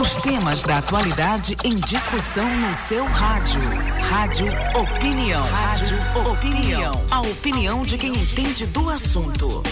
Os temas da atualidade em discussão no seu rádio. Rádio Opinião. Rádio Opinião. A opinião de quem entende do assunto.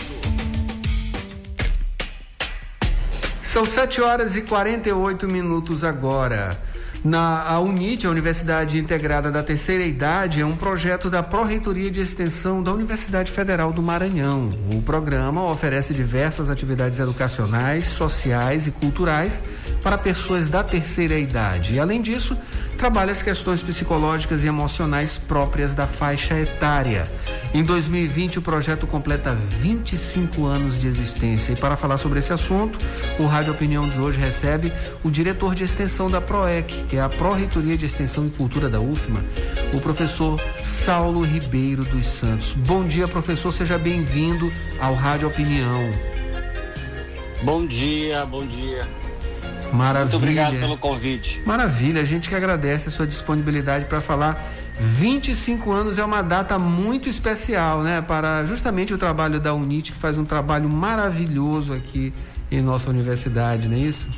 São 7 horas e 48 minutos agora. Na a UNIT, a Universidade Integrada da Terceira Idade, é um projeto da Pró-Reitoria de Extensão da Universidade Federal do Maranhão. O programa oferece diversas atividades educacionais, sociais e culturais para pessoas da terceira idade. E, além disso, trabalha as questões psicológicas e emocionais próprias da faixa etária. Em 2020, o projeto completa 25 anos de existência. E para falar sobre esse assunto, o Rádio Opinião de hoje recebe o diretor de extensão da PROEC, que é a Pró-Reitoria de Extensão e Cultura da UFMA, o professor Saulo Ribeiro dos Santos. Bom dia, professor, seja bem-vindo ao Rádio Opinião. Bom dia, bom dia. Maravilha. Muito obrigado pelo convite. Maravilha, a gente que agradece a sua disponibilidade para falar. 25 anos é uma data muito especial, né? Para justamente o trabalho da UNIT, que faz um trabalho maravilhoso aqui em nossa universidade, não é isso?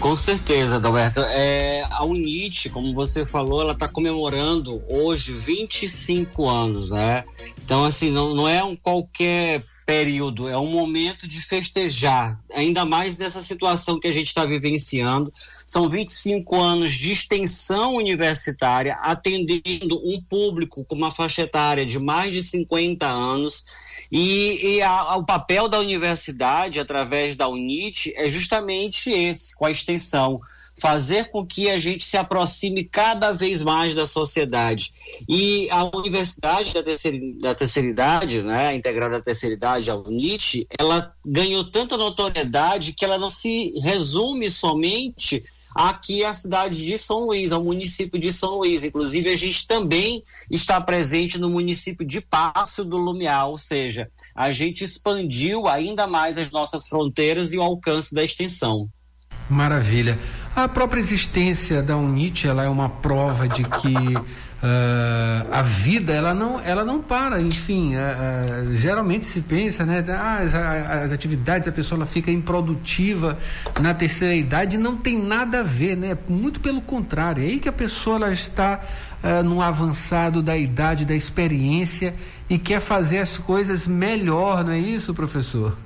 Com certeza, Adalberto. É, a UNIT, como você falou, ela está comemorando hoje 25 anos, né? Então, assim, não, não é um qualquer período, é um momento de festejar, ainda mais nessa situação que a gente está vivenciando. São 25 anos de extensão universitária, atendendo um público com uma faixa etária de mais de 50 anos. E, e a, o papel da universidade, através da UNIT, é justamente esse, com a extensão fazer com que a gente se aproxime cada vez mais da sociedade. E a Universidade da Terceira, da terceira Idade, né, integrada à Terceira Idade, a UNIT, ela ganhou tanta notoriedade que ela não se resume somente aqui à cidade de São Luís, ao município de São Luís. Inclusive, a gente também está presente no município de Passo do Lumiar, ou seja, a gente expandiu ainda mais as nossas fronteiras e o alcance da extensão. Maravilha. A própria existência da UNIT ela é uma prova de que uh, a vida ela não, ela não para. Enfim, uh, uh, geralmente se pensa, né? Ah, as, as, atividades, a pessoa ela fica improdutiva na terceira idade. Não tem nada a ver, né? Muito pelo contrário. É aí que a pessoa ela está no avançado da idade, da experiência e quer fazer as coisas melhor, não é isso, professor?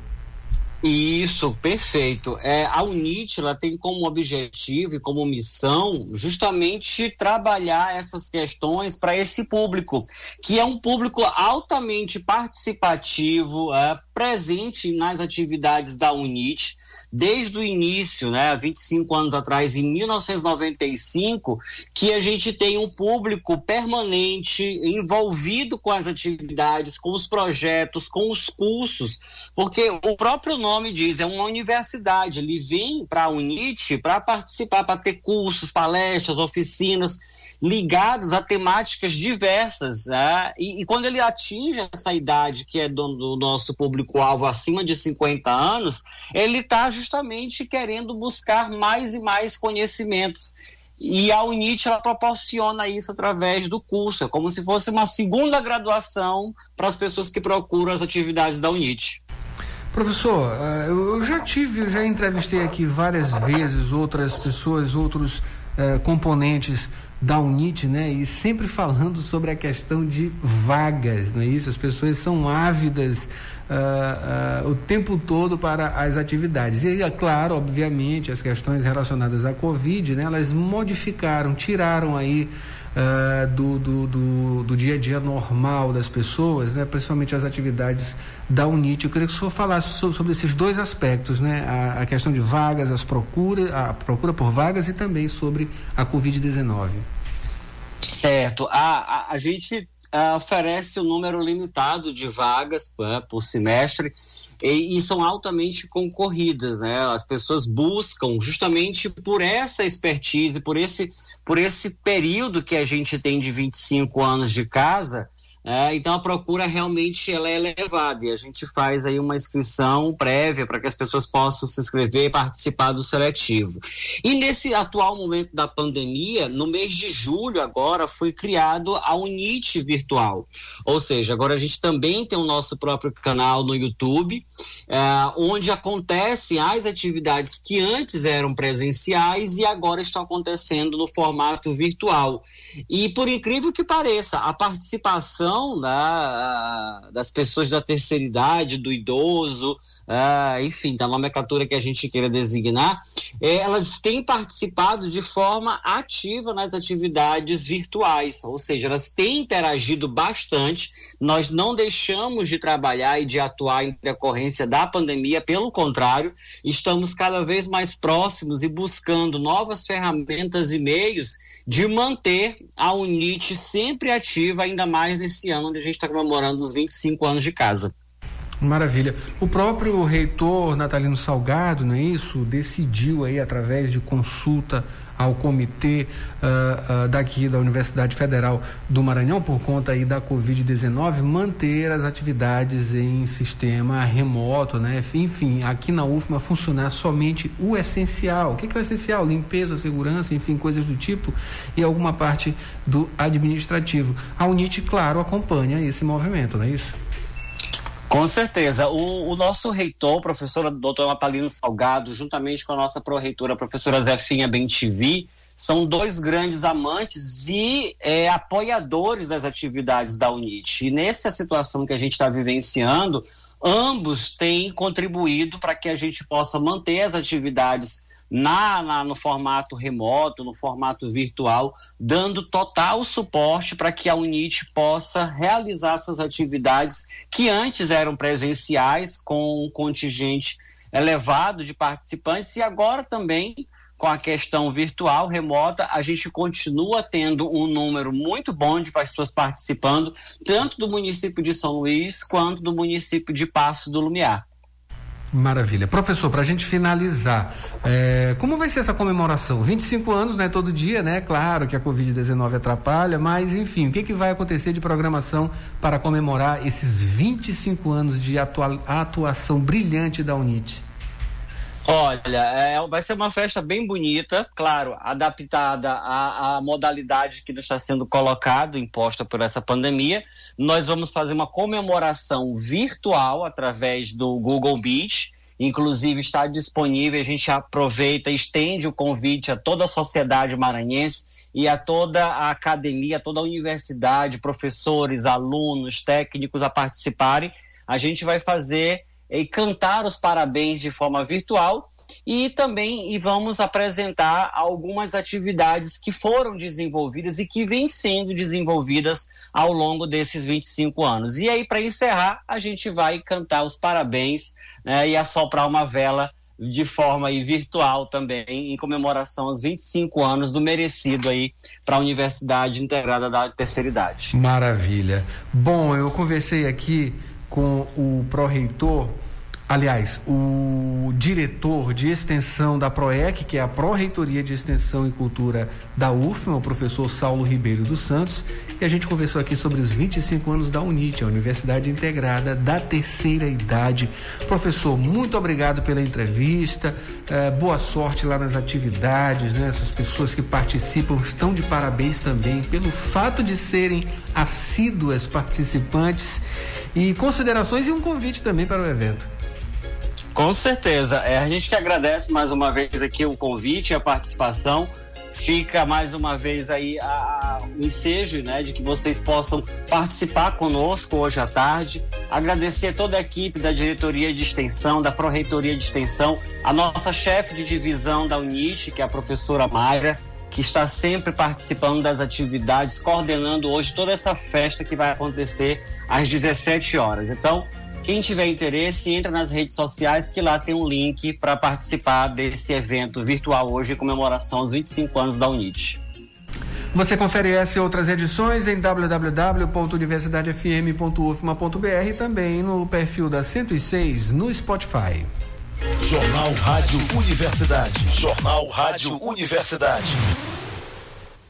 Isso, perfeito. É, a UNIT ela tem como objetivo e como missão justamente trabalhar essas questões para esse público, que é um público altamente participativo, é, presente nas atividades da UNIT desde o início, né, 25 anos atrás, em 1995, que a gente tem um público permanente envolvido com as atividades, com os projetos, com os cursos, porque o próprio nome diz, é uma universidade, ele vem para a UNIT para participar, para ter cursos, palestras, oficinas, ligados a temáticas diversas. Né? E, e, quando ele atinge essa idade, que é do, do nosso público-alvo acima de 50 anos, ele está justamente querendo buscar mais e mais conhecimentos. E a UNIT ela proporciona isso através do curso, é como se fosse uma segunda graduação para as pessoas que procuram as atividades da UNIT. Professor, eh, eu já tive, já entrevistei aqui várias vezes outras pessoas, outros eh, componentes da UNIT, né? E sempre falando sobre a questão de vagas, não é isso? As pessoas são ávidas uh, uh, o tempo todo para as atividades. E, é claro, obviamente, as questões relacionadas à Covid, né? Elas modificaram, tiraram aí uh, do, do, do, do, dia a dia normal das pessoas, né? principalmente as atividades da UNIT. Eu queria que o senhor falasse sobre, sobre esses dois aspectos, né? A, a, questão de vagas, as procuras, a procura por vagas e também sobre a Covid-19. Certo. A, a, a gente uh, oferece um número limitado de vagas uh, por semestre e, e, são altamente concorridas, né? As pessoas buscam justamente por essa expertise, por esse, por esse período que a gente tem de 25 anos de casa, É, então a procura realmente ela é elevada e a gente faz aí uma inscrição prévia para que as pessoas possam se inscrever e participar do seletivo. E nesse atual momento da pandemia, no mês de julho agora foi criado a Unite Virtual, ou seja, agora a gente também tem o nosso próprio canal no YouTube, é, onde acontecem as atividades que antes eram presenciais e agora estão acontecendo no formato virtual. E por incrível que pareça, a participação da, das pessoas da terceira idade, do idoso, uh, enfim, da nomenclatura que a gente queira designar, eh, elas têm participado de forma ativa nas atividades virtuais, ou seja, elas têm interagido bastante. Nós não deixamos de trabalhar e de atuar em decorrência da pandemia, pelo contrário, estamos cada vez mais próximos e buscando novas ferramentas e meios de manter a UNIT sempre ativa, ainda mais nesse ano onde a gente está comemorando os 25 anos de casa. Maravilha. O próprio reitor Natalino Salgado, não é isso? Decidiu aí, através de consulta ao comitê uh, uh, daqui da Universidade Federal do Maranhão, por conta aí da Covid-19, manter as atividades em sistema remoto, né? Enfim, aqui na UFMA funcionar somente o essencial. O que é, o essencial? Limpeza, segurança, enfim, coisas do tipo, e alguma parte do administrativo. A UNIT, claro, acompanha esse movimento, não é isso? Com certeza. O, o, nosso reitor, o professor Dr. Natalino Salgado, juntamente com a nossa pró-reitora, a professora Zefinha Bentivi, são dois grandes amantes e é, apoiadores das atividades da UNIT. E nessa situação que a gente está vivenciando, ambos têm contribuído para que a gente possa manter as atividades na, na, no formato remoto, no formato virtual, dando total suporte para que a UNIT possa realizar suas atividades que antes eram presenciais, com um contingente elevado de participantes, e agora também com a questão virtual, remota, a gente continua tendo um número muito bom de pessoas participando, tanto do município de São Luís quanto do município de Passo do Lumiar. Maravilha. Professor, para a gente finalizar, é, como vai ser essa comemoração? 25 anos, né? Todo dia, né? Claro que a Covid-19 atrapalha, mas enfim, o que, que vai acontecer de programação para comemorar esses 25 anos de atua atuação brilhante da UNIT? Olha, é, vai ser uma festa bem bonita, claro, adaptada à, à, modalidade que está sendo colocado, imposta por essa pandemia. Nós vamos fazer uma comemoração virtual através do Google Meet. Inclusive está disponível, a gente aproveita estende o convite a toda a sociedade maranhense e a toda a academia, a toda a universidade, professores, alunos, técnicos a participarem. A gente vai fazer e cantar os parabéns de forma virtual e também e vamos apresentar algumas atividades que foram desenvolvidas e que vêm sendo desenvolvidas ao longo desses 25 anos. E aí, para encerrar, a gente vai cantar os parabéns né, e assoprar uma vela de forma aí, virtual também, em comemoração aos 25 anos do merecido aí para a Universidade Integrada da Terceira Idade. Maravilha. Bom, eu conversei aqui com o pró-reitor aliás, o diretor de extensão da PROEC, que é a Pró-Reitoria de Extensão e Cultura da UFMA, o professor Saulo Ribeiro dos Santos, e a gente conversou aqui sobre os 25 anos da UNIT, a Universidade Integrada da Terceira Idade. Professor, muito obrigado pela entrevista, eh, boa sorte lá nas atividades, né? Essas pessoas que participam estão de parabéns também pelo fato de serem assíduas participantes e considerações e um convite também para o evento. Com certeza. É, a gente que agradece mais uma vez aqui o convite e a participação. Fica mais uma vez aí a, a, o ensejo né, de que vocês possam participar conosco hoje à tarde. Agradecer toda a equipe da diretoria de extensão, da Pró-Reitoria de Extensão, a nossa chefe de divisão da UNIT, que é a professora Mayra, que está sempre participando das atividades, coordenando hoje toda essa festa que vai acontecer às 17 horas. Então, quem tiver interesse, entra nas redes sociais que lá tem um link para participar desse evento virtual hoje em comemoração aos 25 anos da UNIT. Você confere essa e outras edições em www.universidadefm.ufma.br e também no perfil da 106 no Spotify. Jornal Rádio Universidade. Jornal Rádio Universidade.